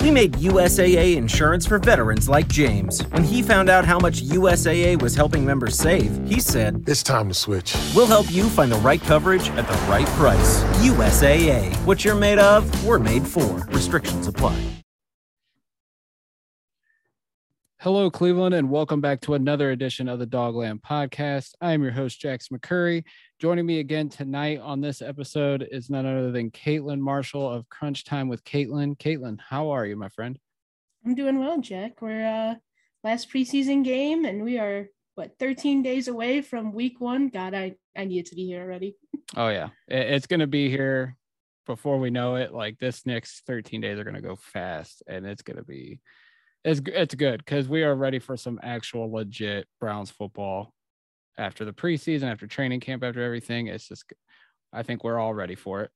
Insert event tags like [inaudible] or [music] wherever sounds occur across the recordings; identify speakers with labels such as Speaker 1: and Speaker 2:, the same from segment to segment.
Speaker 1: We made USAA insurance for veterans like James. When he found out how much USAA was helping members save, he said,
Speaker 2: It's time to switch.
Speaker 1: We'll help you find the right coverage at the right price. USAA. What you're made of, we're made for. Restrictions apply.
Speaker 3: Hello, Cleveland, and welcome back to another edition of the Dogland Podcast. I am your host, Jax McCurry. Joining me again tonight on this episode is none other than Katelin Marshall of Crunch Time with Katelin. Katelin, how are you, my friend?
Speaker 4: I'm doing well, Jack. We're uh last preseason game and we are what 13 days away from week one. God, I I need to be here already. [laughs]
Speaker 3: Oh yeah. It's gonna be here before we know it. Like this next 13 days are gonna go fast and it's gonna be it's it's good because we are ready for some actual legit Browns football after the preseason, after training camp, after everything. It's just, I think we're all ready for it.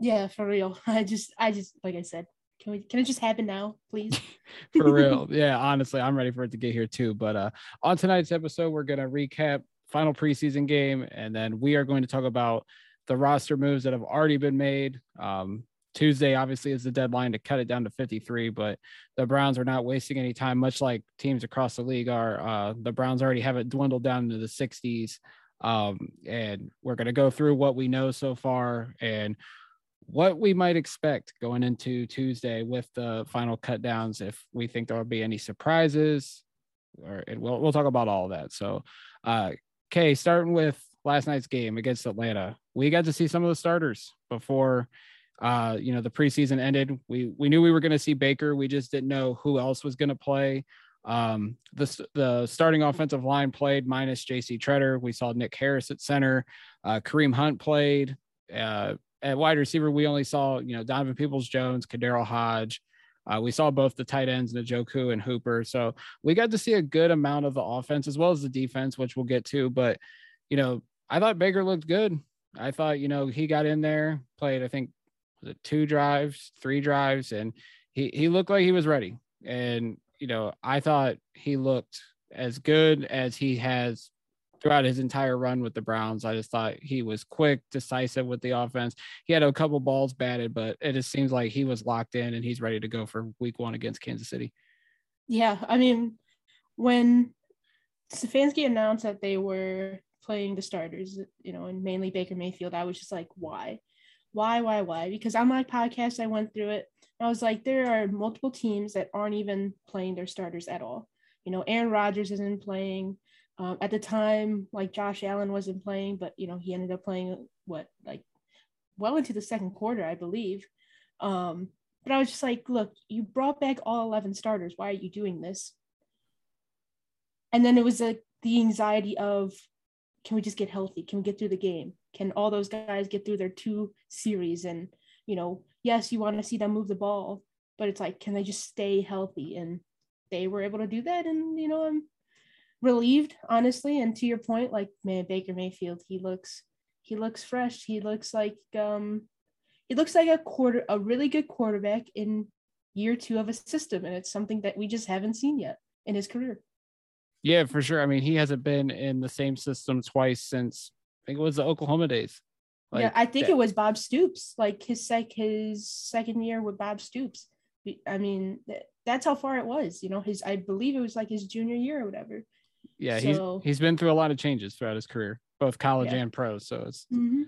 Speaker 4: Yeah, for real. [laughs] I just, I just, like I said, can we, can it just happen now, please? [laughs]
Speaker 3: for [laughs] real. Yeah, honestly, I'm ready for it to get here too. But uh, on tonight's episode, we're gonna recap final preseason game, and then we are going to talk about the roster moves that have already been made. Um, Tuesday obviously is the deadline to cut it down to 53, but the Browns are not wasting any time, much like teams across the league are. Uh, the Browns already have it dwindled down into the 60s. Um, and we're going to go through what we know so far and what we might expect going into Tuesday with the final cut downs, if we think there will be any surprises, or and we'll, we'll talk about all that. So, uh, Kay, starting with last night's game against Atlanta, we got to see some of the starters before uh, you know, the preseason ended. We we knew we were going to see Baker. We just didn't know who else was going to play. Um, the the starting offensive line played minus J.C. Tretter. We saw Nick Harris at center. Uh, Kareem Hunt played. Uh, at wide receiver, we only saw you know Donovan Peoples Jones, KhaDarel Hodge. Uh, we saw both the tight ends, Njoku and Hooper. So we got to see a good amount of the offense as well as the defense, which we'll get to. But you know, I thought Baker looked good. I thought you know he got in there, played I think two drives, three drives, and he he looked like he was ready. And you know, I thought he looked as good as he has throughout his entire run with the Browns. I just thought he was quick, decisive with the offense. He had a couple balls batted, but it just seems like he was locked in and he's ready to go for week one against Kansas City.
Speaker 4: Yeah, I mean, when Stefanski announced that they were playing the starters, you know, and mainly Baker Mayfield, I was just like, why? Why, why, why? Because on my podcast, I went through it. I was like, there are multiple teams that aren't even playing their starters at all. You know, Aaron Rodgers isn't playing. Um, at the time, like Josh Allen wasn't playing, but you know he ended up playing what like well into the second quarter, I believe. Um, but I was just like, look, you brought back all eleven starters. Why are you doing this? And then it was like the anxiety of, can we just get healthy? Can we get through the game? Can all those guys get through their two series? And you know yes you want to see them move the ball but it's like can they just stay healthy? And they were able to do that. And you know i'm relieved honestly. And to your point like man baker mayfield he looks he looks fresh. He looks like um he looks like a quarter a really good quarterback in year two of a system. And it's something that we just haven't seen yet in his career.
Speaker 3: Yeah for sure. I mean he hasn't been in the same system twice since I think it was the Oklahoma days.
Speaker 4: Like, yeah, I think that. it was Bob Stoops, like his sec his second year with Bob Stoops. I mean, that's how far it was. You know, his I believe it was like his junior year or whatever.
Speaker 3: Yeah, so, he's he's been through a lot of changes throughout his career, both college yeah. and pro. So it's. Mm-hmm.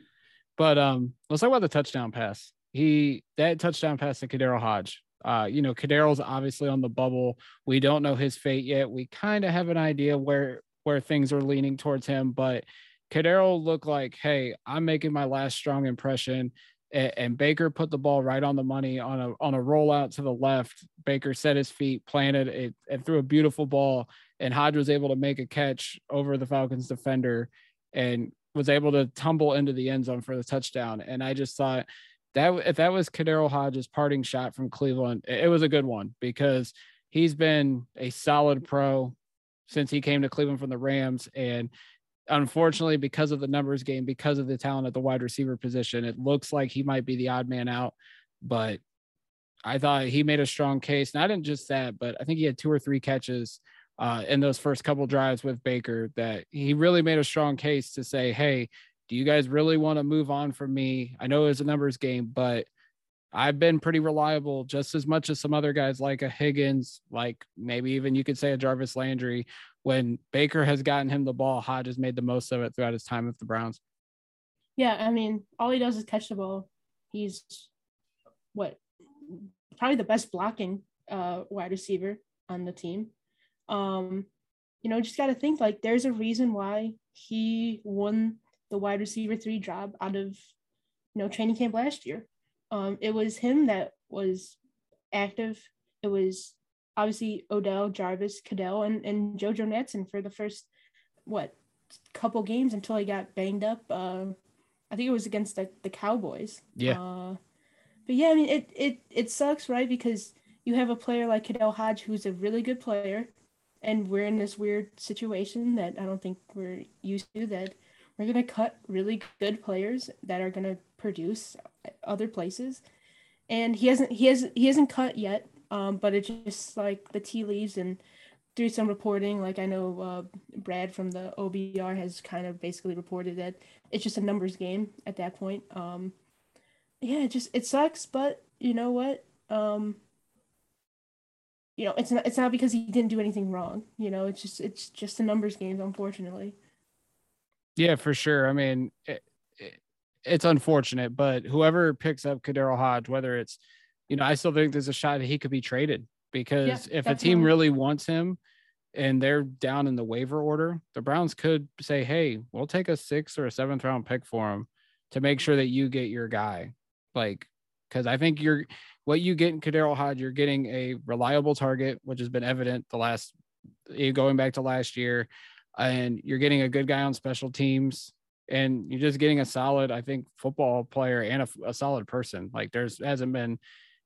Speaker 3: But um, let's talk about the touchdown pass. He that touchdown pass to KhaDarel Hodge. Uh, you know, KhaDarel's obviously on the bubble. We don't know his fate yet. We kind of have an idea where where things are leaning towards him, but KhaDarel looked like, hey, I'm making my last strong impression. And, Baker put the ball right on the money on a on a rollout to the left. Baker set his feet, planted it, and threw a beautiful ball. And Hodge was able to make a catch over the Falcons defender and was able to tumble into the end zone for the touchdown. And I just thought that if that was KhaDarel Hodge's parting shot from Cleveland, it was a good one because he's been a solid pro since he came to Cleveland from the Rams. And unfortunately, because of the numbers game, because of the talent at the wide receiver position, it looks like he might be the odd man out. But I thought he made a strong case. Not in just that, but I think he had two or three catches uh, in those first couple drives with Baker that he really made a strong case to say, hey, do you guys really want to move on from me? I know it was a numbers game, but I've been pretty reliable just as much as some other guys like a Higgins, like maybe even you could say a Jarvis Landry. When Baker has gotten him the ball, Hodge has made the most of it throughout his time with the Browns.
Speaker 4: Yeah, I mean, all he does is catch the ball. He's what probably the best blocking uh, wide receiver on the team. Um, you know, just got to think like there's a reason why he won the wide receiver three job out of you know training camp last year. Um, it was him that was active. It was obviously Odell, Jarvis, KhaDarel, and and JoJo Natson for the first what couple games until he got banged up. Uh, I think it was against the, the Cowboys.
Speaker 3: Yeah.
Speaker 4: Uh, but yeah, I mean it it it sucks, right? Because you have a player like KhaDarel Hodge who's a really good player, and we're in this weird situation that I don't think we're used to. That we're gonna cut really good players that are gonna produce other places, and he hasn't he has he hasn't cut yet. Um, but it's just like the tea leaves and through some reporting, like I know uh, Brad from the OBR has kind of basically reported that it's just a numbers game at that point. Um, yeah, it just it sucks, but you know what? Um, you know, it's not it's not because he didn't do anything wrong. You know, it's just it's just a numbers game, unfortunately.
Speaker 3: Yeah, for sure. I mean, it, it, it's unfortunate, but whoever picks up KhaDarel Hodge, whether it's, you know, I still think there's a shot that he could be traded because yeah, if definitely. a team really wants him and they're down in the waiver order, the Browns could say, "Hey, we'll take a sixth or a seventh round pick for him to make sure that you get your guy." Like, because I think you're what you get in KhaDarel Hodge, you're getting a reliable target, which has been evident the last eh, going back to last year, and you're getting a good guy on special teams, and you're just getting a solid, I think, football player and a, a solid person. Like, there's hasn't been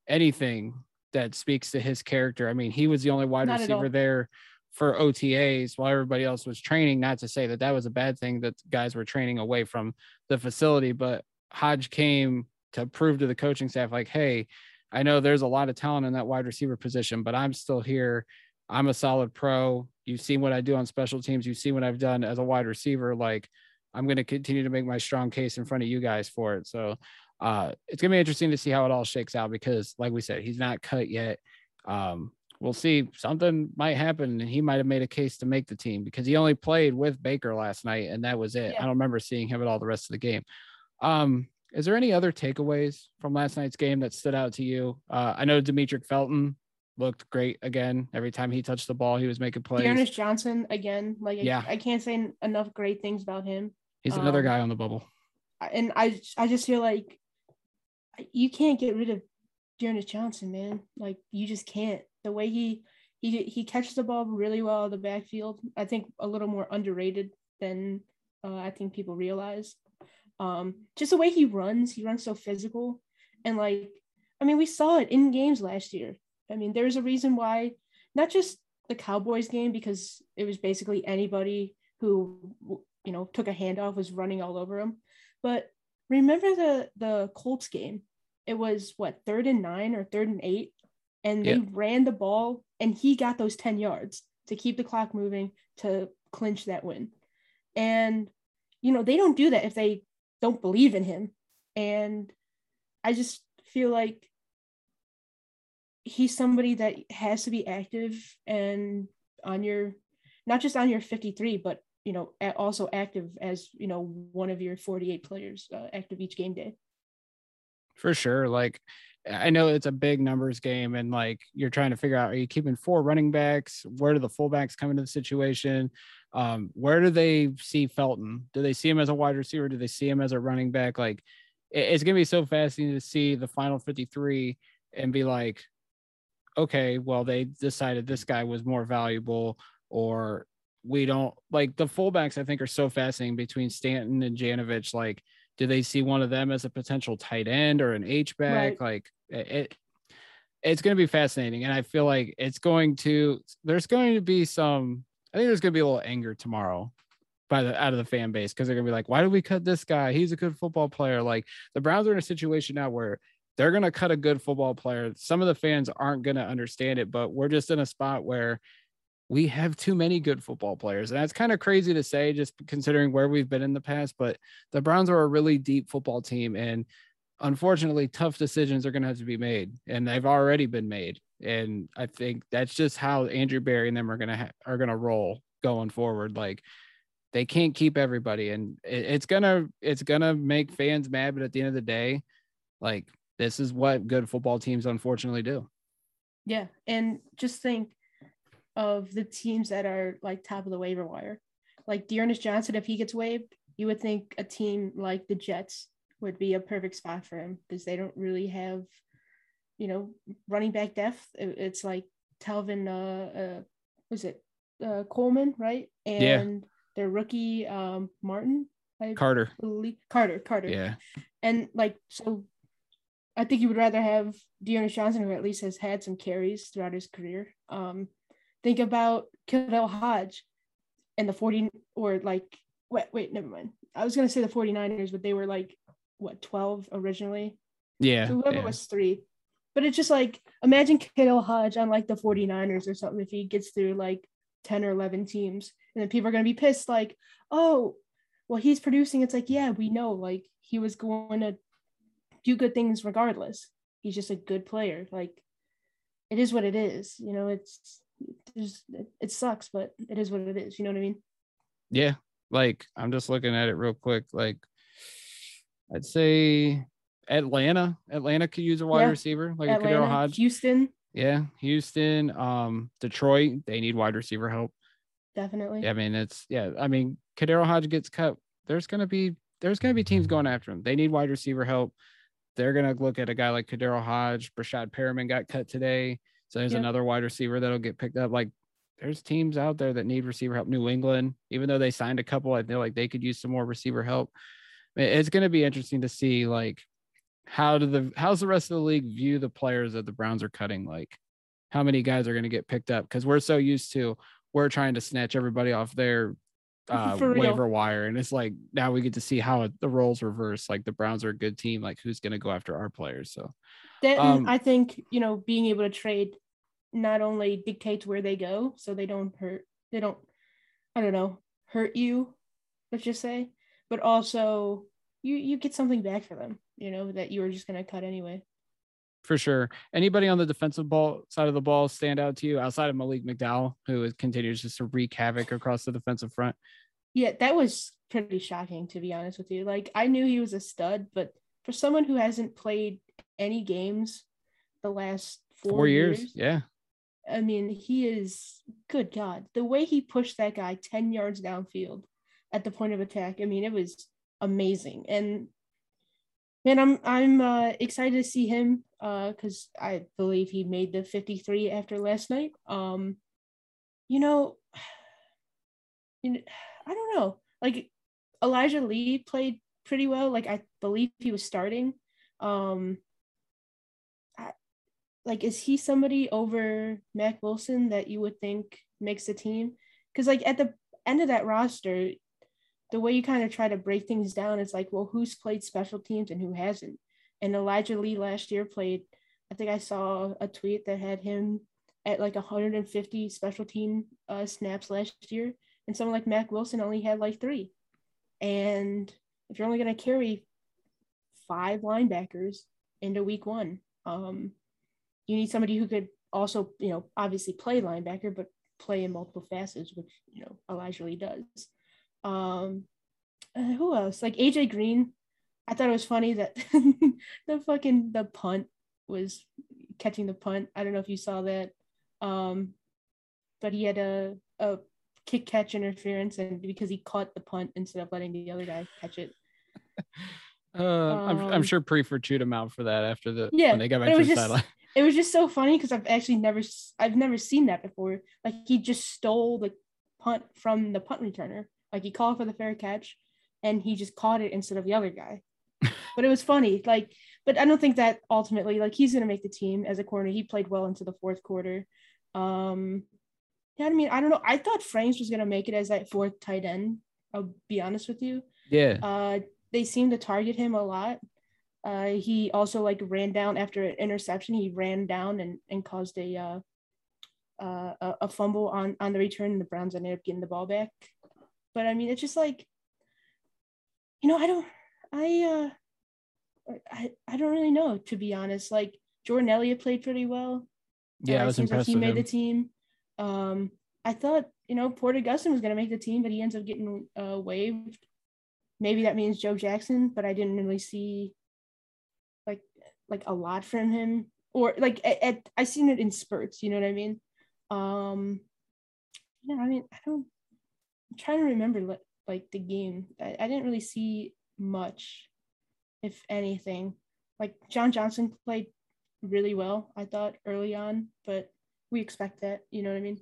Speaker 3: anything that speaks to his character. I mean, he was the only wide Not receiver there for OTAs while everybody else was training. Not to say that that was a bad thing that guys were training away from the facility, but Hodge came to prove to the coaching staff, like, hey, I know there's a lot of talent in that wide receiver position, but I'm still here. I'm a solid pro. You've seen what I do on special teams. You've seen what I've done as a wide receiver. Like, I'm going to continue to make my strong case in front of you guys for it. So, uh, it's going to be interesting to see how it all shakes out because, like we said, he's not cut yet. Um, we'll see. Something might happen, and he might have made a case to make the team because he only played with Baker last night, and that was it. Yeah. I don't remember seeing him at all the rest of the game. Um, is there any other takeaways from last night's game that stood out to you? Uh, I know Demetric Felton looked great again. Every time he touched the ball, he was making plays.
Speaker 4: D'Ernest Johnson again. Like yeah, I, I, can't say enough great things about him.
Speaker 3: He's um, another guy on the bubble.
Speaker 4: And I I just feel like you can't get rid of D'Ernest Johnson, man. Like you just can't. The way he he he catches the ball really well in the backfield. I think a little more underrated than uh, I think people realize. Um, just the way he runs, he runs so physical. And like, I mean, we saw it in games last year. I mean, there's a reason why, not just the Cowboys game, because it was basically anybody who, you know, took a handoff was running all over him. But remember the the Colts game? It was what third and nine or third and eight, and they ran the ball, and he got those ten yards to keep the clock moving to clinch that win. And you know they don't do that if they don't believe in him. And I just feel like he's somebody that has to be active and on your not just on your 53 but you know also active as you know one of your 48 players uh, active each game day
Speaker 3: for sure like i know it's a big numbers game and like you're trying to figure out are you keeping four running backs where do the fullbacks come into the situation um, where do they see Felton? Do they see him as a wide receiver? Do they see him as a running back? Like, it's gonna be so fascinating to see the final 53 and be like, okay, well, they decided this guy was more valuable, or we don't like the fullbacks. I think are so fascinating between Stanton and Janovich. Like, Do they see one of them as a potential tight end or an H back?
Speaker 4: Right.
Speaker 3: Like it, it it's going to be fascinating, and I feel like it's going to. There's going to be some. I think there's going to be a little anger tomorrow by the out of the fan base because they're gonna be like, why did we cut this guy? He's a good football player. Like the Browns are in a situation now where they're gonna cut a good football player. Some of the fans aren't gonna understand it, but we're just in a spot where we have too many good football players. And that's kind of crazy to say, just considering where we've been in the past. But the Browns are a really deep football team. And unfortunately, tough decisions are going to have to be made. And they've already been made. And I think that's just how Andrew Berry and them are going to ha- are going to roll going forward. Like they can't keep everybody and it, it's gonna it's gonna make fans mad but at the end of the day like this is what good football teams unfortunately do
Speaker 4: Yeah, and just think of the teams that are like top of the waiver wire. Like D'Ernest Johnson, if he gets waived, you would think a team like the Jets would be a perfect spot for him because they don't really have, you know, running back depth. It- It's like Tevin, uh, uh was it uh, Coleman, right? And
Speaker 3: Yeah.
Speaker 4: their rookie, um, Martin, I
Speaker 3: carter
Speaker 4: believe Carter, Carter.
Speaker 3: yeah
Speaker 4: And like so I think you would rather have D'Ernest Johnson, who at least has had some carries throughout his career. Um, think about Khalil Hodge and the 40 or like wait, wait, never mind. I was gonna say the 49ers, but they were like what 12 originally.
Speaker 3: yeah,
Speaker 4: So whoever
Speaker 3: yeah.
Speaker 4: was three. But it's just like imagine Khalil Hodge on like the 49ers or something if he gets through like 10 or 11 teams. And then people are gonna be pissed, like, oh, well, he's producing. It's like, yeah, we know, like he was going to do good things regardless. He's just a good player. Like it is what it is. You know, it's there's it, sucks, but it is what it is. You know what I mean?
Speaker 3: yeah like i'm just looking at it real quick like i'd say atlanta atlanta could use a wide
Speaker 4: Yeah.
Speaker 3: receiver like a
Speaker 4: KhaDarel
Speaker 3: hodge
Speaker 4: Houston,
Speaker 3: yeah houston um detroit they need wide receiver help
Speaker 4: definitely.
Speaker 3: Yeah, I mean, it's yeah. I mean, KhaDarel Hodge gets cut. There's gonna be there's gonna be teams going after him. They need wide receiver help. They're gonna look at a guy like KhaDarel Hodge. Breshad Perriman got cut today, so there's
Speaker 4: Yep.
Speaker 3: another wide receiver that'll get picked up. Like there's teams out there that need receiver help. New England, even though they signed a couple, I feel like they could use some more receiver help. It's gonna be interesting to see like how do the how's the rest of the league view the players that the Browns are cutting? Like how many guys are gonna get picked up? Because we're so used to we're trying to snatch everybody off their [laughs] uh, waiver wire, and it's like now we get to see how it, the roles reverse. Like the Browns are a good team. Like who's going to go after our players? So
Speaker 4: Then
Speaker 3: Um,
Speaker 4: I think you know being able to trade not only dictates where they go, so they don't hurt, they don't, I don't know, hurt you, let's just say, but also you you get something back for them, you know, that you were just gonna cut anyway.
Speaker 3: for sure, anybody on the defensive ball side of the ball stand out to you outside of Malik McDowell, who is, continues just to wreak havoc across the defensive front?
Speaker 4: Yeah, that was pretty shocking to be honest with you. Like I knew he was a stud, but for someone who hasn't played any games the last four,
Speaker 3: Four, years. yeah.
Speaker 4: I mean, he is good God. The way he pushed that guy 10 yards downfield at the point of attack, I mean, it was amazing. And man, I'm I'm uh, excited to see him uh cuz I believe he made the 53 after last night. Um you know, [sighs] you know, I don't know. Like Elijah Lee played pretty well. Like I believe he was starting. Um like is he somebody over Mac Wilson that you would think makes the team? Because like at the end of that roster, the way you kind of try to break things down, is like, well, who's played special teams and who hasn't? And Elijah Lee last year played. I think I saw a tweet that had him at like 150 special team uh, snaps last year, and someone like Mac Wilson only had like three. And if you're only going to carry five linebackers into week one, um, you need somebody who could also, you know, obviously play linebacker, but play in multiple facets, which you know Elijah Lee does. Um, who else? Like AJ Green. I thought it was funny that [laughs] the fucking the punt was catching the punt. I don't know if you saw that. Um, but he had a a kick catch interference, and because he caught the punt instead of letting the other guy catch it. [laughs]
Speaker 3: Uh, I'm, I'm
Speaker 4: Um,
Speaker 3: sure Priefer chewed him out for that after the
Speaker 4: Yeah,
Speaker 3: when they got back to the
Speaker 4: just-
Speaker 3: sideline.
Speaker 4: It was just so funny because I've actually never I've never seen that before. Like he just stole the punt from the punt returner. Like he called for the fair catch and he just caught it instead of the other guy. [laughs] but it was funny. Like, but I don't think that ultimately, like, he's gonna make the team as a corner. He played well into the fourth quarter. Um, yeah, I mean, I don't know. I thought Franks was gonna make it as that fourth tight end. I'll be honest with you.
Speaker 3: Yeah.
Speaker 4: Uh, they seem to target him a lot. Uh, he also like ran down after an interception. He ran down and, and caused a uh, uh, a fumble on on the return, and the Browns ended up getting the ball back. But I mean, it's just like, you know, I don't, I uh, I I don't really know to be honest. Like Jordan Elliott played pretty well.
Speaker 3: Yeah,
Speaker 4: uh,
Speaker 3: I was impressed
Speaker 4: like he made
Speaker 3: him.
Speaker 4: the team. Um, I thought you know Porter Gustin was going to make the team, but he ends up getting uh, waived. Maybe that means Joe Jackson, but I didn't really see like a lot from him, or like at, at I seen it in spurts. You know what I mean? Um, yeah, I mean I don't. I'm trying to remember like, like the game. I, I didn't really see much, if anything. Like John Johnson played really well, I thought early on, but we expect that. You know what I mean?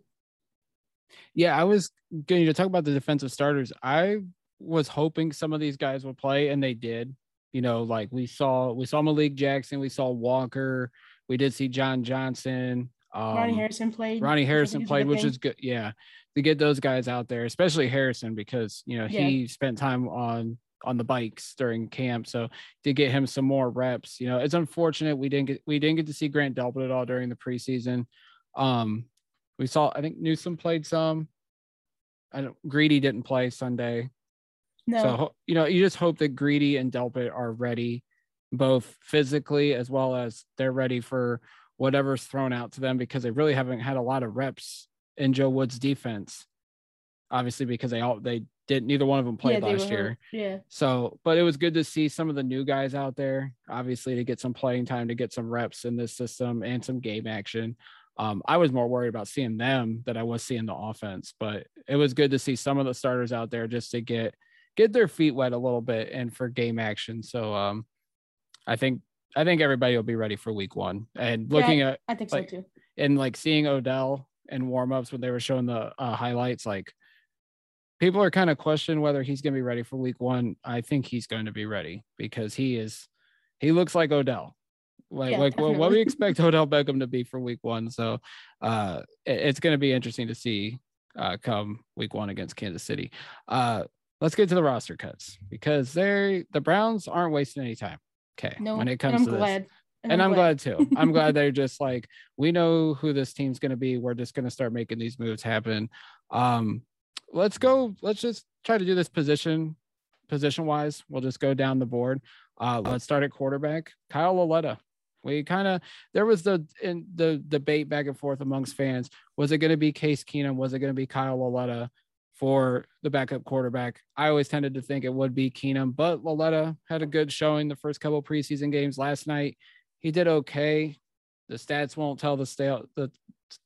Speaker 3: Yeah, I was going to talk about the defensive starters. I was hoping some of these guys would play, and they did. You know, like we saw, we saw Malik Jackson, we saw Walker, we did see John Johnson. Um,
Speaker 4: Ronnie Harrison played.
Speaker 3: Ronnie Harrison
Speaker 4: think is a
Speaker 3: played, which
Speaker 4: thing.
Speaker 3: is good. Yeah, to get those guys out there, especially Harrison, because you know he spent time on on the bikes during camp, so to get him some more reps. You know, it's unfortunate we didn't get we didn't get to see Grant Delpit at all during the preseason. Um, we saw I think Newsome played some. I don't. Greedy didn't play Sunday,
Speaker 4: no.
Speaker 3: so you know you just hope that Greedy and Delpit are ready, both physically as well as they're ready for whatever's thrown out to them because they really haven't had a lot of reps in Joe Woods' defense. Obviously, because they all they didn't neither one of them played
Speaker 4: yeah,
Speaker 3: last year.
Speaker 4: hurt. Yeah.
Speaker 3: So, but it was good to see some of the new guys out there, obviously, to get some playing time, to get some reps in this system and some game action. Um, I was more worried about seeing them than I was seeing the offense, but it was good to see some of the starters out there just to get get their feet wet a little bit and for game action. So, um, I think I think everybody will be ready for week one. And looking at
Speaker 4: I think
Speaker 3: like-
Speaker 4: so too.
Speaker 3: and like seeing Odell in warmups when they were showing the uh, highlights, like people are kind of questioning whether he's going to be ready for week one. I think he's going to be ready because he is, he looks like Odell. Like,
Speaker 4: Yeah,
Speaker 3: like what, what we [laughs] expect Odell Beckham to be for week one. So uh, it- it's going to be interesting to see uh, come week one against Kansas City. Uh, let's get to the roster cuts because they're the Browns aren't wasting any time. Okay.
Speaker 4: No,
Speaker 3: when it
Speaker 4: and
Speaker 3: comes
Speaker 4: I'm
Speaker 3: to this
Speaker 4: glad.
Speaker 3: and I'm glad too. I'm glad they're [laughs] just like we know who this team's going to be. We're just going to start making these moves happen. Um, let's go. Let's just try to do this position position wise. We'll just go down the board. Uh, let's start at quarterback. Kyle Lauletta. We kind of there was the in the debate back and forth amongst fans. Was it going to be Case Keenum? Was it going to be Kyle Lauletta for the backup quarterback? I always tended to think it would be Keenum, but Lauletta had a good showing the first couple preseason games last night he did okay. The stats won't tell the stale the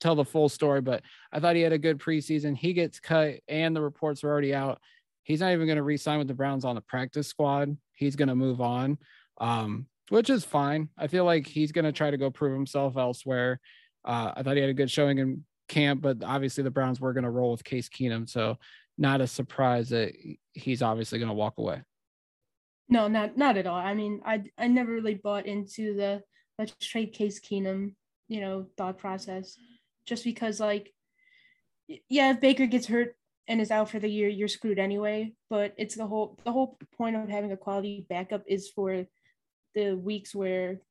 Speaker 3: tell the full story, but I thought he had a good preseason. He gets cut, and the reports are already out. He's not even going to re-sign with the Browns on the practice squad. He's going to move on, um, which is fine. I feel like he's going to try to go prove himself elsewhere. Uh, I thought he had a good showing in camp, but obviously the Browns were going to roll with Case Keenum, so not a surprise that he's obviously going to walk away.
Speaker 4: No, not not at all. I mean, I I never really bought into the let's trade Case Keenum, you know, thought process, just because like, yeah, if Baker gets hurt and is out for the year, you're screwed anyway. But it's the whole the whole point of having a quality backup is for the weeks where,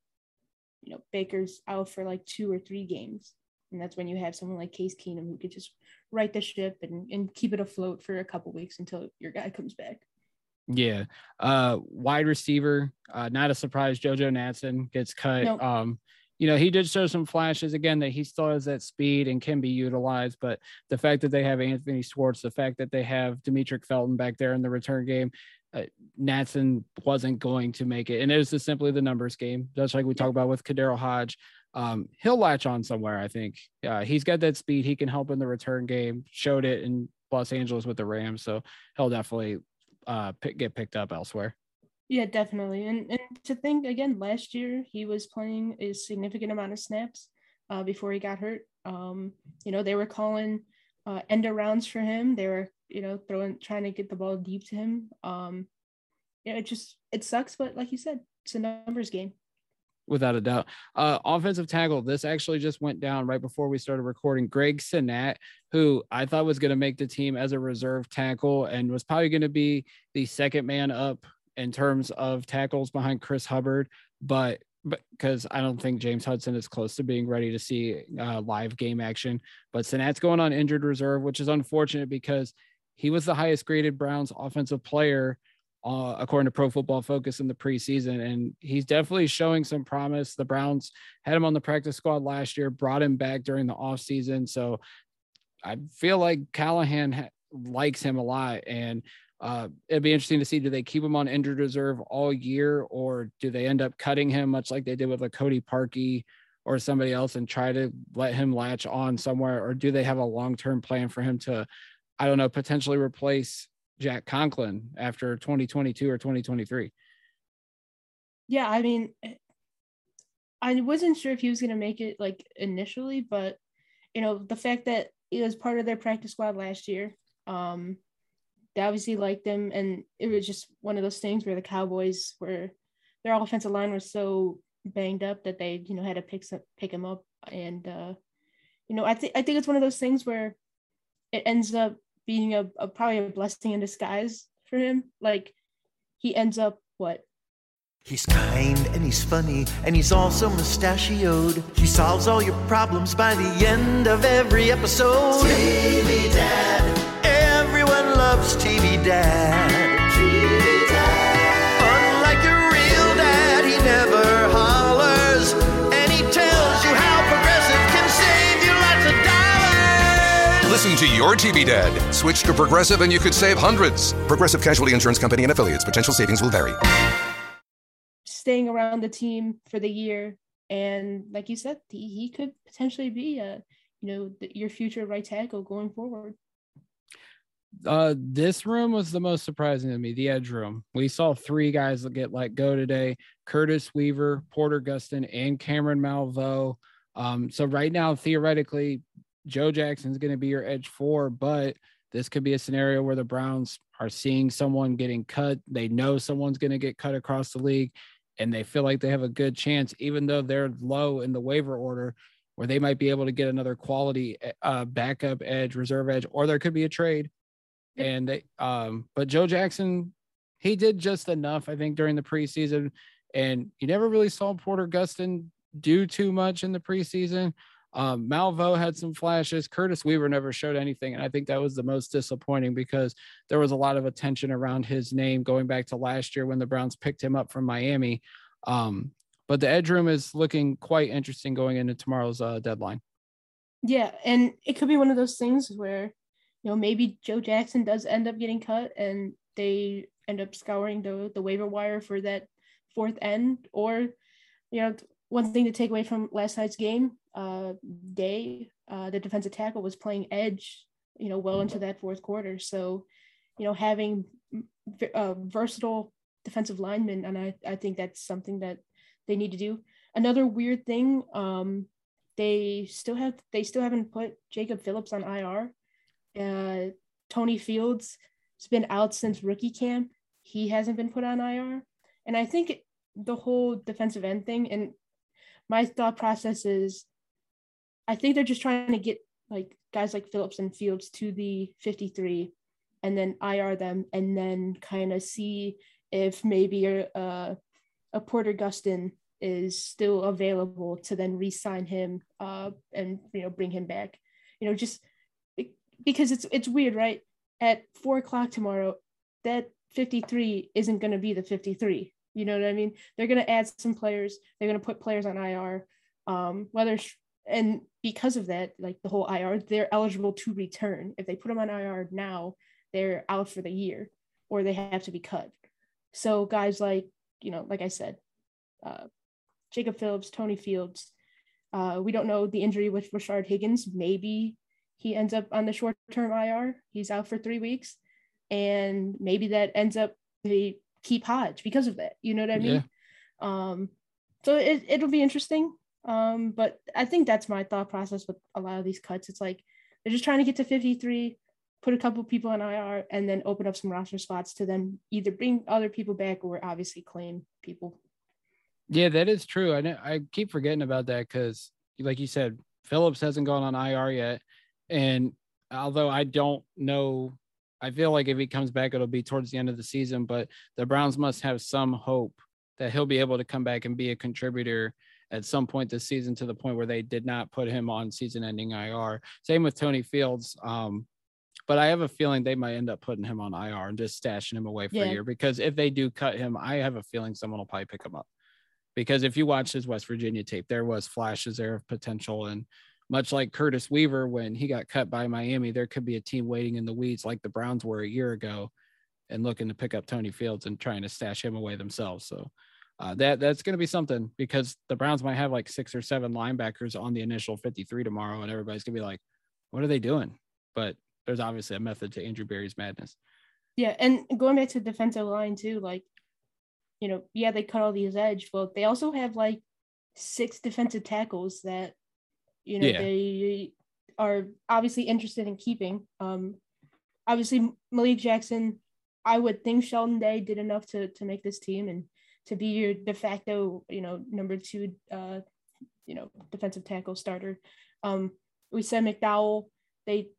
Speaker 4: you know, Baker's out for like two or three games, and that's when you have someone like Case Keenum who could just right the ship and and keep it afloat for a couple weeks until your guy comes back.
Speaker 3: Yeah. Uh wide receiver, uh not a surprise Jojo Natson gets cut.
Speaker 4: Nope.
Speaker 3: Um you know, he did show some flashes again that he still has that speed and can be utilized, but the fact that they have Anthony Schwartz, the fact that they have Demetric Felton back there in the return game, uh, Natson wasn't going to make it. And it was just simply the numbers game, just like we talk about with KhaDarel Hodge. Um, he'll latch on somewhere, I think. Uh, he's got that speed. He can help in the return game, showed it in Los Angeles with the Rams. So he'll definitely uh pick, get picked up elsewhere.
Speaker 4: Yeah, definitely. And and to think again, last year he was playing a significant amount of snaps uh, before he got hurt. Um, you know, they were calling uh, end arounds for him. They were, you know, throwing trying to get the ball deep to him. Um, you know, it just it sucks, but like you said, it's a numbers game.
Speaker 3: Without a doubt. Uh, offensive tackle, this actually just went down right before we started recording. Greg Senat, who I thought was going to make the team as a reserve tackle and was probably going to be the second man up in terms of tackles behind Chris Hubbard, but because I don't think James Hudson is close to being ready to see uh, live game action. But Senat's going on injured reserve, which is unfortunate because he was the highest graded Browns offensive player uh, according to Pro Football Focus in the preseason, and he's definitely showing some promise. The Browns had him on the practice squad last year, brought him back during the offseason. So I feel like Callahan ha- likes him a lot, and uh, it'd be interesting to see do they keep him on injured reserve all year, or do they end up cutting him much like they did with a Cody Parkey or somebody else and try to let him latch on somewhere, or do they have a long term plan for him to, I don't know, potentially replace Jack Conklin after 2022 or 2023.
Speaker 4: Yeah, I mean, I wasn't sure if he was going to make it like initially, but you know, the fact that he was part of their practice squad last year, um, they obviously liked him, and it was just one of those things where the Cowboys were their offensive line was so banged up that they you know had to pick some, pick him up, and uh, you know, I think I think it's one of those things where it ends up being a, a probably a blessing in disguise for him. Like he ends up what
Speaker 2: He's kind and he's funny and he's also mustachioed. He solves all your problems by the end of every episode. TV Dad. Everyone loves TV Dad.
Speaker 5: Listen to your TV dad. Switch to Progressive and you could save hundreds. Progressive Casualty Insurance Company and affiliates. Potential savings will vary.
Speaker 4: Staying around the team for the year, and like you said, he, he could potentially be a you know the, your future right tackle going forward.
Speaker 3: Uh, this room was the most surprising to me. The edge room. We saw three guys get let go today: Curtis Weaver, Porter Gustin, and Cameron Malveaux. Um, so right now, theoretically, Joe Jackson's going to be your edge four, but this could be a scenario where the Browns are seeing someone getting cut. They know someone's going to get cut across the league, and they feel like they have a good chance, even though they're low in the waiver order, where they might be able to get another quality uh, backup edge, reserve edge, or there could be a trade. And they, um, but Joe Jackson, he did just enough, I think, during the preseason, and you never really saw Porter Gustin do too much in the preseason. Um, Malveaux had some flashes. Curtis Weaver never showed anything. And I think that was the most disappointing because there was a lot of attention around his name going back to last year when the Browns picked him up from Miami. Um, but the edge room is looking quite interesting going into tomorrow's uh, deadline.
Speaker 4: Yeah. And it could be one of those things where, you know, maybe Joe Jackson does end up getting cut and they end up scouring the, the waiver wire for that fourth end or, you know, one thing to take away from last night's game uh, Day, uh, the defensive tackle, was playing edge, you know, well into that fourth quarter. So, you know, having uh, versatile defensive linemen, and I, I think that's something that they need to do. Another weird thing, um, they still have they still haven't put Jacob Phillips on IR. Uh, Tony Fields has been out since rookie camp. He hasn't been put on IR, and I think the whole defensive end thing. And my thought process is I think they're just trying to get like guys like Phillips and Fields to the 53 and then IR them and then kind of see if maybe a, a, Porter Gustin is still available to then re-sign him uh, and you know bring him back. You know, just because it's it's weird, right? At four o'clock tomorrow, that 53 isn't going to be the 53. You know what I mean? They're going to add some players. They're going to put players on IR. Um, whether and because of that, like the whole IR, they're eligible to return. If they put them on IR now, they're out for the year or they have to be cut. So guys like, you know, like I said, uh, Jacob Phillips, Tony Fields, uh, we don't know the injury with Rashard Higgins. Maybe he ends up on the short term IR. He's out for three weeks. And maybe that ends up they keep Hodge because of that. You know what I mean? Yeah. Um, so it, it'll be interesting. Um, but I think that's my thought process with a lot of these cuts. It's like they're just trying to get to 53. put a couple people on IR, and then open up some roster spots to then either bring other people back or obviously claim people.
Speaker 3: Yeah, that is true. I know, I keep forgetting about that because, like you said, Phillips hasn't gone on IR yet, and although I don't know, I feel like if he comes back, it'll be towards the end of the season. But the Browns must have some hope that he'll be able to come back and be a contributor at some point this season to the point where they did not put him on season-ending IR. Same with Tony Fields. Um, but I have a feeling they might end up putting him on IR and just stashing him away for
Speaker 4: Yeah.
Speaker 3: a year because if they do cut him, I have a feeling someone will probably pick him up. Because if you watch his West Virginia tape, there was flashes there of potential. And much like Curtis Weaver, when he got cut by Miami, there could be a team waiting in the weeds like the Browns were a year ago and looking to pick up Tony Fields and trying to stash him away themselves. So uh, that that's going to be something because the Browns might have like six or seven linebackers on the initial 53 tomorrow, and everybody's going to be like, what are they doing? But there's obviously a method to Andrew Berry's madness.
Speaker 4: Yeah, and going back to defensive line too, like, you know, yeah, they cut all these edge, but they also have like six defensive tackles that, you know,
Speaker 3: Yeah.
Speaker 4: they are obviously interested in keeping. Um, obviously Malik Jackson, I would think Sheldon Day did enough to to make this team and to be your de facto, you know, number two, uh, you know, defensive tackle starter. Um, we said McDowell. They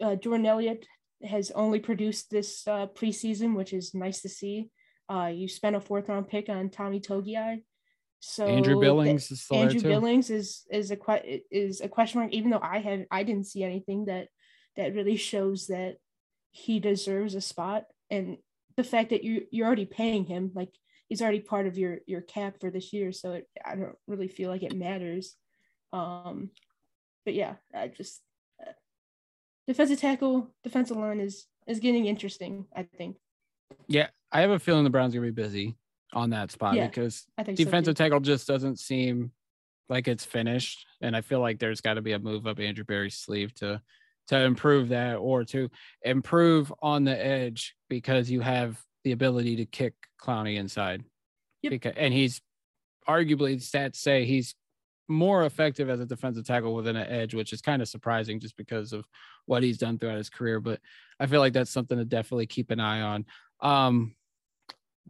Speaker 4: uh, Jordan Elliott has only produced this uh, preseason, which is nice to see. Uh, you spent a fourth round pick on Tommy Togiai. So
Speaker 3: Andrew Billings is still
Speaker 4: Andrew. Billings is is a que- is a question mark. Even though I have I didn't see anything that that really shows that he deserves a spot, and the fact that you you're already paying him like he's already part of your your cap for this year, so it, I don't really feel like it matters. Um, but yeah, I just uh, defensive tackle, defensive line is is getting interesting. I think.
Speaker 3: Yeah, I have a feeling the Browns are going to be busy on that spot
Speaker 4: Yeah,
Speaker 3: because
Speaker 4: I think so,
Speaker 3: defensive tackle just doesn't seem like it's finished, and I feel like there's got to be a move up Andrew Berry's sleeve to to improve that or to improve on the edge because you have the ability to kick Clowney inside.
Speaker 4: Yep.
Speaker 3: Because, and he's arguably stats say he's more effective as a defensive tackle within an edge, which is kind of surprising just because of what he's done throughout his career. But I feel like that's something to definitely keep an eye on. Um,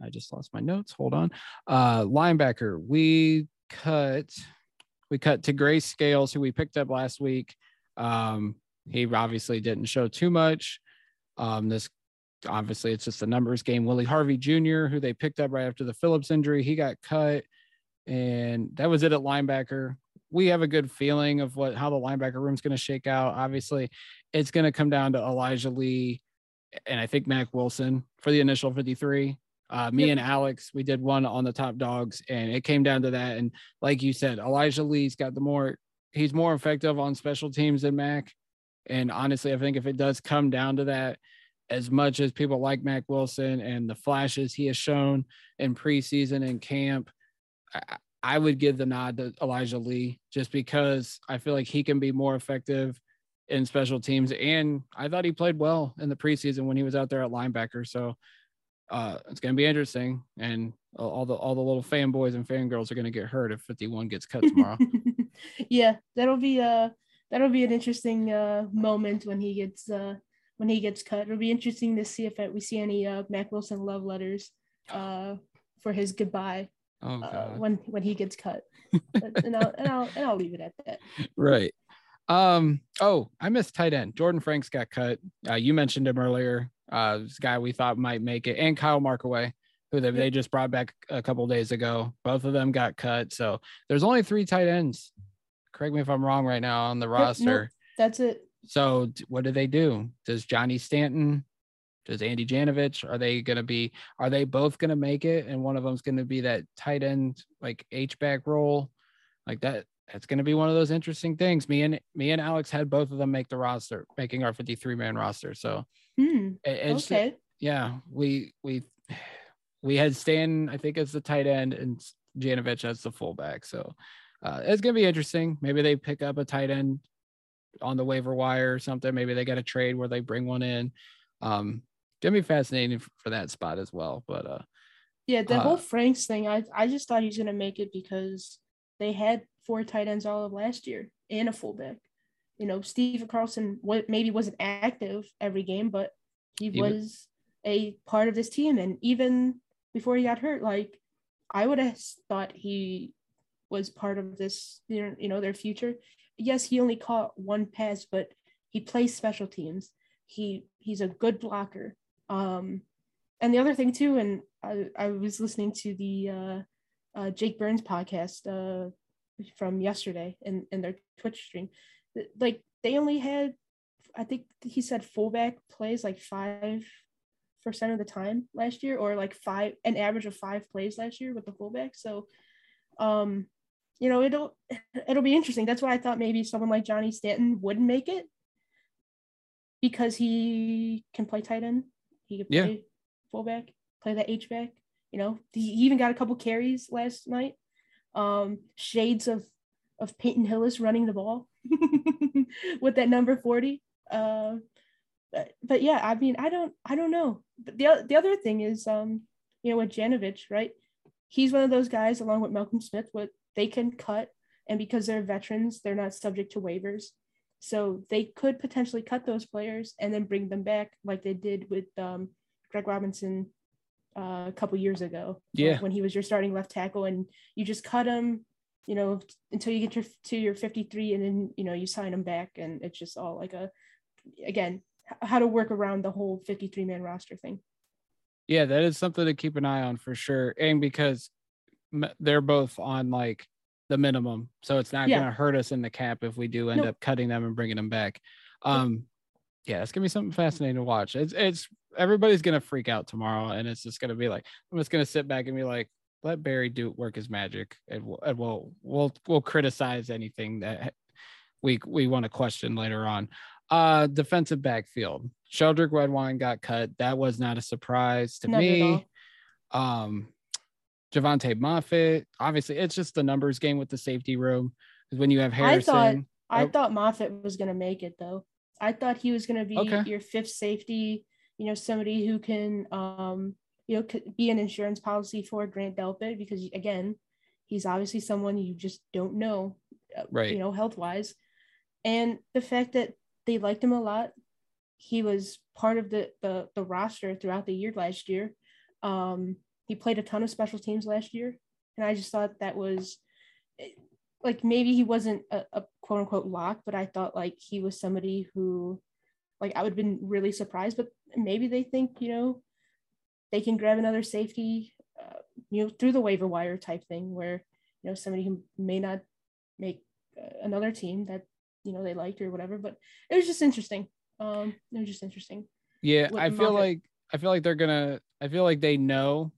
Speaker 3: I just lost my notes. Hold on. Uh, linebacker, we cut, we cut Tegray Scales, who we picked up last week. Um, he obviously didn't show too much. Um, this obviously it's just a numbers game. Willie Harvey Jr., who they picked up right after the Phillips injury, he got cut, and that was it at linebacker. We have a good feeling of what how the linebacker room's going to shake out. Obviously, it's going to come down to Elijah Lee and I think Mac Wilson for the initial 53. Uh, me
Speaker 4: Yep.
Speaker 3: and Alex, we did one on the top dogs, and it came down to that. And like you said, Elijah Lee's got the more, he's more effective on special teams than Mac. And honestly, I think if it does come down to that, as much as people like Mac Wilson and the flashes he has shown in preseason and camp, I, would give the nod to Elijah Lee just because I feel like he can be more effective in special teams. And I thought he played well in the preseason when he was out there at linebacker. So uh, it's going to be interesting. And all the all the little fanboys and fangirls are going to get hurt if 51 gets cut tomorrow. [laughs]
Speaker 4: yeah, that'll be uh that'll be an interesting uh moment when he gets uh when he gets cut. It'll be interesting to see if uh, we see any uh Mac Wilson love letters uh for his goodbye
Speaker 3: oh,
Speaker 4: uh, when when he gets cut. And I'll and I'll and I'll leave it at that.
Speaker 3: right. Um. Oh, I missed tight end. Jordan Franks got cut. Uh, you mentioned him earlier. Uh, this guy we thought might make it, and Kyle Markway, who they, they just brought back a couple days ago. Both of them got cut. So there's only three tight ends. Correct me if I'm wrong right now on the
Speaker 4: nope.
Speaker 3: roster.
Speaker 4: That's it.
Speaker 3: So what do they do? Does Johnny Stanton, does Andy Janovich, are they going to be, are they both going to make it? And one of them's going to be that tight end, like H back role like that. That's going to be one of those interesting things. Me and me and Alex had both of them make the roster, making our 53 man roster. So
Speaker 4: Hmm.
Speaker 3: it-
Speaker 4: Okay.
Speaker 3: yeah, we, we, we had Stan, I think as the tight end and Janovich as the fullback. So uh, it's going to be interesting. Maybe they pick up a tight end on the waiver wire or something. Maybe they got a trade where they bring one in. Um, gonna be fascinating for that spot as well. But uh,
Speaker 4: Yeah, the
Speaker 3: Uh,
Speaker 4: whole Franks thing, I I just thought he's gonna make it because they had four tight ends all of last year and a fullback. you know, Steve Carlson what maybe wasn't active every game, but he,
Speaker 3: He
Speaker 4: was a part of this team. And even before he got hurt, like I would have thought he was part of this, you know, their future. Yes, he only caught one pass, but he plays special teams. He he's a good blocker. Um, and the other thing too, and I, I was listening to the uh, uh, Jake Burns podcast uh, from yesterday in, in their Twitch stream. Like they only had, I think he said fullback plays like five percent of the time last year, or like five, an average of five plays last year with the fullback. So, um, you know, it'll it'll be interesting. That's why I thought maybe someone like Johnny Stanton would make it because he can play tight end. He could play
Speaker 3: Yeah.
Speaker 4: fullback, play the H back. You know, he even got a couple carries last night. Um, shades of of Peyton Hillis running the ball [laughs] with that number 40. Uh, but, but yeah, I mean, I don't I don't know. But the, the other thing is um, you know, with Janovich, right? He's one of those guys along with Malcolm Smith, what they can cut and because they're veterans, they're not subject to waivers. So they could potentially cut those players and then bring them back like they did with um, Greg Robinson uh, a couple years ago.
Speaker 3: Yeah.
Speaker 4: When he was your starting left tackle and you just cut him, you know, until you get your, to your 53 and then, you know, you sign him back and it's just all like a, again, how to work around the whole 53 man roster thing.
Speaker 3: Yeah, that is something to keep an eye on for sure. And because they're both on like the minimum, so it's not
Speaker 4: Yeah.
Speaker 3: going to hurt us in the cap if we do end
Speaker 4: Nope.
Speaker 3: up cutting them and bringing them back. Um, yeah, it's gonna be something fascinating to watch. It's it's everybody's gonna freak out tomorrow, and it's just gonna be like I'm just gonna sit back and be like, let Berry do work his magic, and we'll and we'll we'll, we'll criticize anything that we we want to question later on. Uh, defensive backfield. Sheldrick Redwine got cut. That was not a surprise to
Speaker 4: Not
Speaker 3: me. Um, Jovante Moffatt. Obviously, it's just the numbers game with the safety room. Because when you have Harrison, I
Speaker 4: thought I
Speaker 3: Oh.
Speaker 4: thought Moffatt was going to make it though. I thought he was going to be
Speaker 3: Okay.
Speaker 4: your fifth safety. You know, somebody who can, um, you know, could be an insurance policy for Grant Delpit because again, he's obviously someone you just don't know, uh,
Speaker 3: Right.
Speaker 4: You know, health wise, and the fact that they liked him a lot. He was part of the the, the roster throughout the year last year. Um, he played a ton of special teams last year, and I just thought that was like maybe he wasn't a, a quote unquote lock, but I thought like he was somebody who like I would have been really surprised, but maybe they think, you know, they can grab another safety, uh, you know, through the waiver wire type thing where, you know, somebody who may not make uh, another team that, you know, they liked or whatever, but it was just interesting. Um, it was just interesting.
Speaker 3: Yeah,
Speaker 4: with
Speaker 3: I feel like I feel like they're gonna. I feel like they know,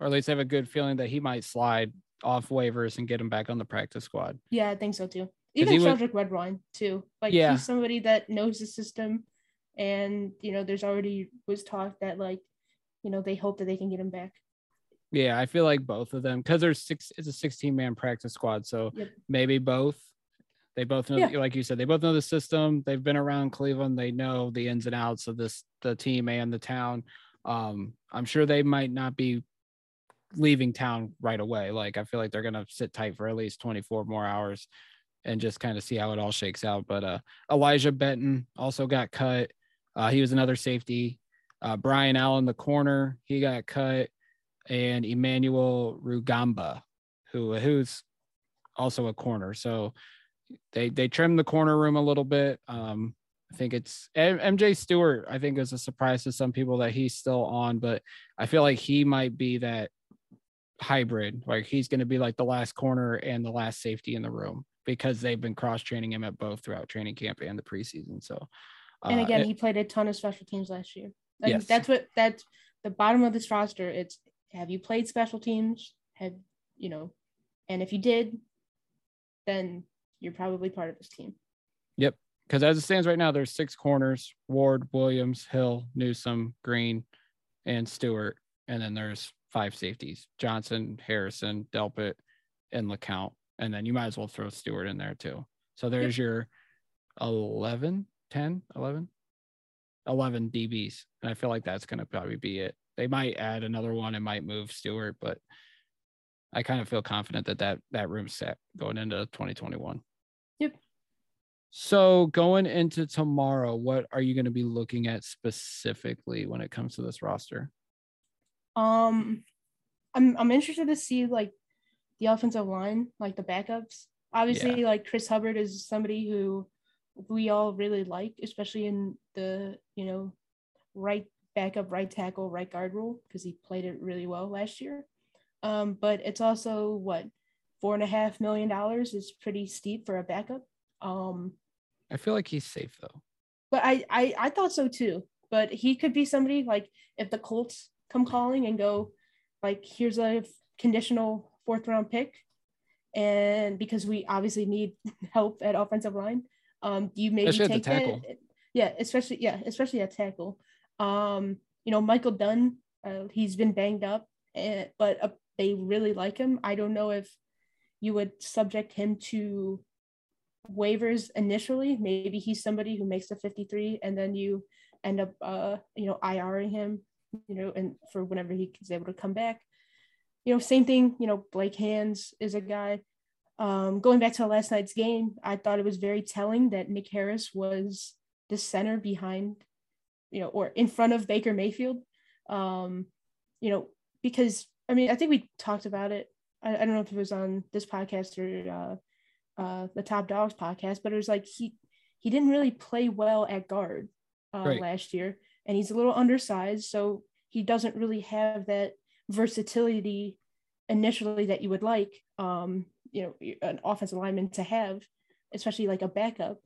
Speaker 3: or at least have a good feeling that he might slide off waivers and get him back on the practice squad.
Speaker 4: Yeah, I think so too. Even
Speaker 3: was-
Speaker 4: Redwine too. Like
Speaker 3: Yeah.
Speaker 4: he's somebody that knows the system, and you know, there's already was talk that like, you know, they hope that they can get him back.
Speaker 3: Yeah, I feel like both of them because there's six. It's a 16 man practice squad, so
Speaker 4: Yep.
Speaker 3: maybe both. They both know,
Speaker 4: Yeah.
Speaker 3: like you said, they both know the system. They've been around Cleveland. They know the ins and outs of this, the team and the town. Um, I'm sure they might not be leaving town right away. Like I feel like they're gonna sit tight for at least 24 more hours and just kind of see how it all shakes out. But uh, Elijah Benton also got cut. Uh, he was another safety. Uh, Brian Allen, the corner, he got cut, and Emmanuel Rugamba, who who's also a corner. So they they trimmed the corner room a little bit. Um, I think it's MJ Stewart. I think is a surprise to some people that he's still on, but I feel like he might be that hybrid. Like he's going to be like the last corner and the last safety in the room because they've been cross training him at both throughout training camp and the preseason. So,
Speaker 4: And
Speaker 3: uh,
Speaker 4: again,
Speaker 3: it-
Speaker 4: he played a ton of special teams last year. Like
Speaker 3: Yes.
Speaker 4: that's what that's the bottom of this roster. It's have you played special teams? Have you know? And if you did, then you're probably part of this team. Yep.
Speaker 3: Because as it stands right now, there's six corners: Ward, Williams, Hill, Newsome, Green, and Stewart, and then there's five safeties: Johnson, Harrison, Delpit, and LeCounte. And then you might as well throw Stewart in there too. So there's your 11, 10, 11, 11 DBs, and I feel like that's going to probably be it. They might add another one and might move Stewart, but I kind of feel confident that that that room's set going into 2021. Yep. So going into tomorrow, what are you going to be looking at specifically when it comes to this roster?
Speaker 4: Um, I'm I'm interested to see like the offensive line, like the backups. Obviously, like Chris Hubbard is somebody who we all really like, especially in the you know right backup, right tackle, right guard role because he played it really well last year. Um, but it's also what four and a half million dollars is pretty steep for a backup. Um,
Speaker 3: I feel like he's safe though.
Speaker 4: but I, I I thought so too. But he could be somebody like if the Colts come calling and go, like, here's a conditional fourth round pick, and because we obviously need [laughs] help at offensive line, um, you maybe
Speaker 3: Especially at the
Speaker 4: take that.
Speaker 3: tackle.
Speaker 4: Yeah, especially yeah, especially at tackle. Um, you know, Michael Dunn, uh, he's been banged up, and but uh, they really like him. I don't know if you would subject him to waivers initially. Maybe he's somebody who makes the 53 and then you end up uh you know IRing him, you know, and for whenever he is able to come back. You know, same thing, you know, Blake Hance is a guy. Um, going back to last night's game, I thought it was very telling that Nick Harris was the center behind, you know, or in front of Baker Mayfield. Um, you know, because I mean, I think we talked about it. I, I don't know if it was on this podcast or uh, uh, the Top Dogs podcast, but it was like he he didn't really play well at guard uh,
Speaker 3: Right.
Speaker 4: last year, and he's a little undersized, so he doesn't really have that versatility initially that you would like, um, you know, an offensive lineman to have, especially like a backup.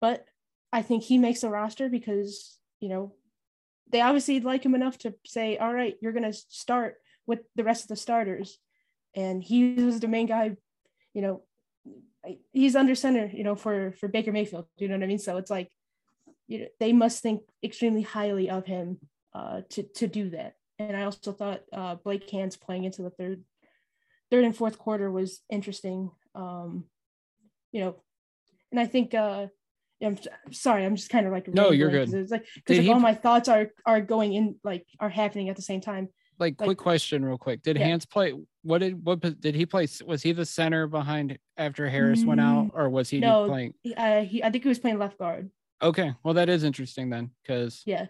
Speaker 4: But I think he makes the roster because you know they obviously like him enough to say, all right, you're going to start with the rest of the starters. And he was the main guy, you know, he's under center, you know, for, for Baker Mayfield, you know what I mean? So it's like, you know, they must think extremely highly of him uh, to, to do that. And I also thought uh, Blake Hance playing into the third, third and fourth quarter was interesting. Um, you know, and I think, uh, I'm sorry, I'm just kind of like
Speaker 3: No, you're good.
Speaker 4: It's like because
Speaker 3: he
Speaker 4: all my thoughts are are going in like are happening at the same time.
Speaker 3: Like,
Speaker 4: Like-
Speaker 3: quick question, real quick. Did
Speaker 4: Yeah.
Speaker 3: Hance play? What did what did he play? Was he the center behind after Harris went out, or was he
Speaker 4: Mm, no.
Speaker 3: playing?
Speaker 4: Uh, he, I think he was playing left guard.
Speaker 3: Okay, well that is interesting then, because
Speaker 4: Yeah,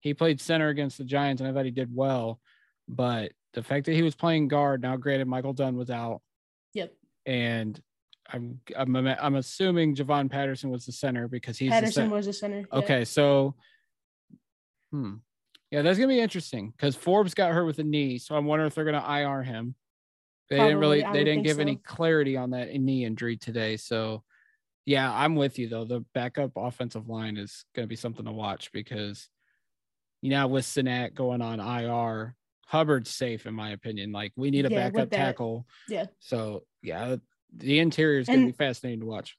Speaker 3: he played center against the Giants, and I thought he did well. But the fact that he was playing guard now, granted, Michael Dunn was out,
Speaker 4: yep.
Speaker 3: and I'm I'm I'm assuming Javon Patterson was the center because he's the
Speaker 4: Patterson
Speaker 3: center.
Speaker 4: was the center. yeah.
Speaker 3: Okay, so hmm. Yeah, that's gonna be interesting because Forbes got hurt with a knee, so I'm wondering if they're gonna IR him. They didn't really
Speaker 4: I
Speaker 3: they didn't give any clarity on that knee injury today. So yeah, I'm with you though. The backup offensive line is gonna be something to watch because you know with Sinak going on IR, Hubbard's safe in my opinion. Like we need a
Speaker 4: Yeah,
Speaker 3: backup tackle.
Speaker 4: Yeah.
Speaker 3: So yeah, the interior is gonna be fascinating to watch.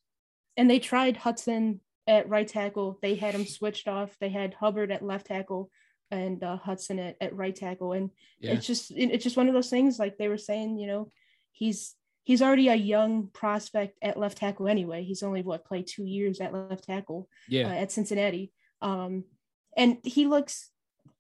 Speaker 4: And they tried Hudson at right tackle. They had him switched off. They had Hubbard at left tackle and uh, Hudson at, at right tackle. And
Speaker 3: Yeah.
Speaker 4: it's just it- it's just one of those things. Like they were saying, you know, he's he's already a young prospect at left tackle anyway. He's only what played two years at left tackle.
Speaker 3: Yeah.
Speaker 4: uh, at Cincinnati. Um, and he looks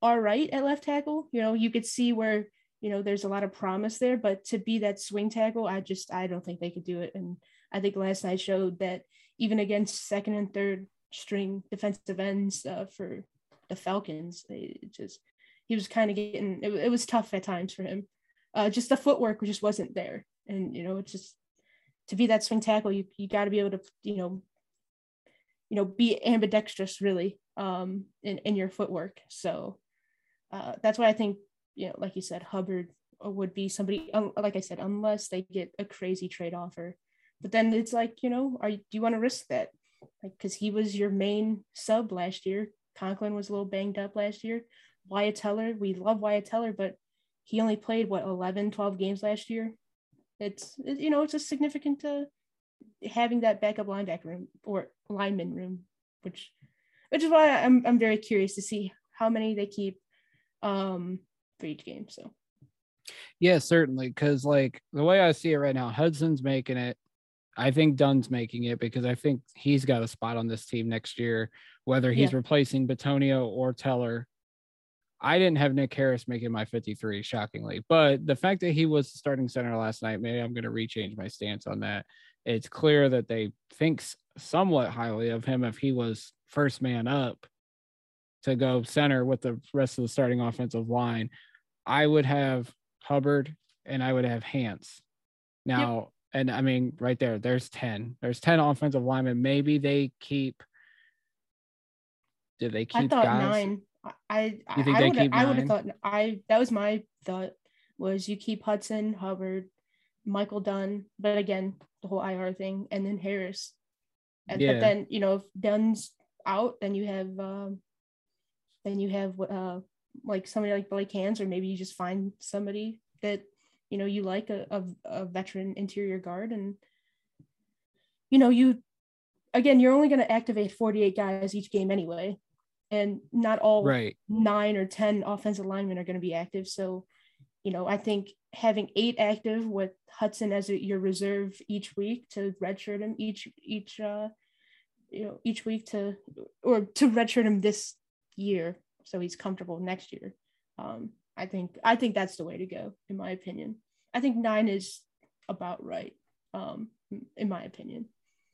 Speaker 4: all right at left tackle. You know, you could see where you know there's a lot of promise there, but to be that swing tackle, I just I don't think they could do it. And I think last night showed that even against second and third string defensive ends uh, for the Falcons, they just he was kind of getting it, it was tough at times for him. Uh, just the footwork just wasn't there, and you know it's just to be that swing tackle, you you got to be able to you know you know be ambidextrous really um in, in your footwork. So uh that's why i think you know like you said hubbard would be somebody like i said unless they get a crazy trade offer. But then it's like you know are do you want to risk that? Like because he was your main sub last year. Conklin was a little banged up last year. Wyatt teller we love wyatt teller but he only played what 11 12 games last year it's it, you know it's a significant uh, having that backup linebacker room or lineman room, which which is why I'm I'm very curious to see how many they keep um for each game. So
Speaker 3: Yeah, certainly. Because like the way I see it right now, Hudson's making it. I think Dunn's making it because I think he's got a spot on this team next year, whether he's
Speaker 4: Yeah.
Speaker 3: replacing Bitonio or Teller. I didn't have Nick Harris making my 53, shockingly. But the fact that he was the starting center last night, maybe I'm going to rechange my stance on that. It's clear that they think somewhat highly of him if he was first man up to go center with the rest of the starting offensive line. I would have Hubbard and I would have Hance. Now, and I mean, right there, there's 10. There's 10 offensive linemen. Maybe they keep. Did they keep
Speaker 4: I thought
Speaker 3: guys?
Speaker 4: nine. I I, I would I would have thought I that was my thought was you keep Hudson, Hubbard, Michael Dunn, but again the whole IR thing, and then Harris. And,
Speaker 3: Yeah.
Speaker 4: But then you know if Dunn's out, then you have um, then you have uh like somebody like Blake Hance, or maybe you just find somebody that you know you like a, a, a veteran interior guard, and you know you again you're only going to activate 48 guys each game anyway and not all
Speaker 3: Right.
Speaker 4: nine or 10 offensive linemen are going to be active. So, you know, I think having eight active with Hudson as a, your reserve each week to redshirt him each, each, uh, you know, each week to, or to redshirt him this year. So he's comfortable next year. Um, I think, I think that's the way to go, in my opinion. I think nine is about right, um, in my opinion.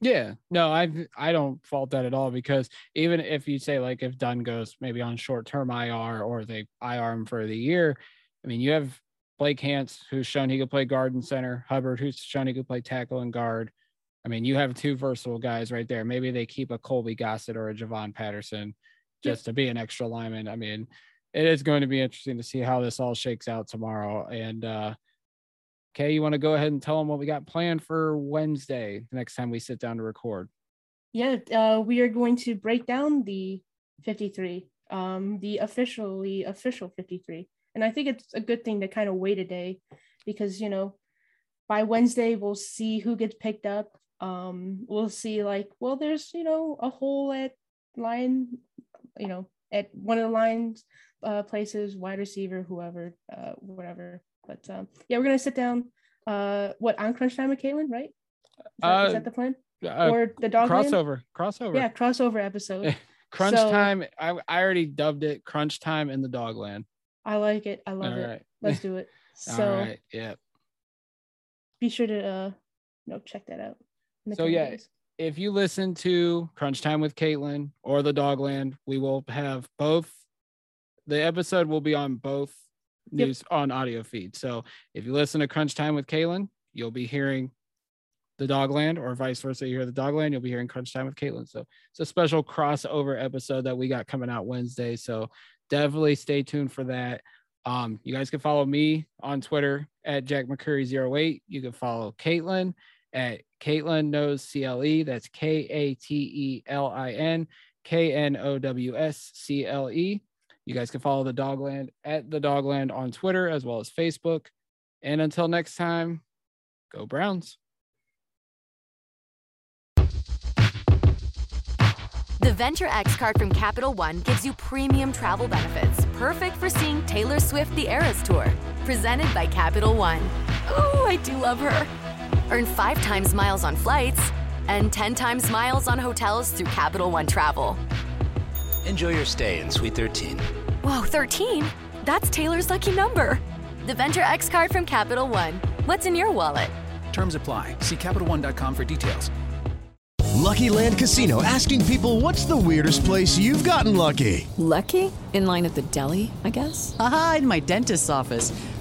Speaker 3: Yeah, no, I I don't fault that at all because even if you say like if Dunn goes maybe on short term IR or they IR him for the year, I mean you have Blake Hance who's shown he could play guard and center, Hubbard who's shown he could play tackle and guard. I mean you have two versatile guys right there. Maybe they keep a Colby Gossett or a Javon Patterson just to be an extra lineman. I mean it is going to be interesting to see how this all shakes out tomorrow. And uh Kay, you want to go ahead and tell them what we got planned for Wednesday the next time we sit down to record?
Speaker 4: Yeah, uh, we are going to break down the 53, um, the officially official 53. And I think it's a good thing to kind of wait a day because, you know, by Wednesday, we'll see who gets picked up. Um, we'll see, like, well, there's, you know, a hole at line, you know, at one of the lines uh, places, wide receiver, whoever, uh, whatever. But um, yeah, we're going to sit down, uh, what, on crunch time with Katelin, right? Is that, is
Speaker 3: Uh,
Speaker 4: that the plan?
Speaker 3: Uh,
Speaker 4: or the dog
Speaker 3: crossover, crossover.
Speaker 4: Yeah, crossover episode. [laughs]
Speaker 3: Crunch
Speaker 4: so-
Speaker 3: time. I, I already dubbed it crunch time in the dogland.
Speaker 4: I like it. I love
Speaker 3: All
Speaker 4: it.
Speaker 3: right.
Speaker 4: Let's do it.
Speaker 3: All [laughs]
Speaker 4: So
Speaker 3: right. Yeah.
Speaker 4: be sure to uh no check that out. in the
Speaker 3: So, yeah,
Speaker 4: days.
Speaker 3: If you listen to Crunch Time with Katelin or the Dogland, we will have both. The episode will be on both
Speaker 4: Yep.
Speaker 3: news on audio feed. So if you listen to Crunch Time with Katelin, you'll be hearing the Dogland, or vice versa. You hear the Dogland, you'll be hearing Crunch Time with Katelin. So it's a special crossover episode that we got coming out Wednesday. So definitely stay tuned for that. Um, you guys can follow me on Twitter at Jack McCurry08. You can follow Katelin at Katelin knows CLE. That's K A T E L I N K N O W S C L E. You guys can follow the Dogland at the Dogland on Twitter as well as Facebook. And until next time, go Browns.
Speaker 6: The Venture X card from Capital One gives you premium travel benefits, perfect for seeing Taylor Swift the Eras Tour. Presented by Capital One. Ooh, I do love her. Earn five times miles on flights and 10 times miles on hotels through Capital One Travel.
Speaker 7: Enjoy your stay in Suite 13.
Speaker 6: Whoa, 13? That's Taylor's lucky number. The Venture X card from Capital One. What's in your wallet?
Speaker 7: Terms apply. See CapitalOne.com for details.
Speaker 8: Lucky Land Casino asking people what's the weirdest place you've gotten lucky?
Speaker 9: Lucky? In line at the deli, I guess?
Speaker 10: Aha, in my dentist's office.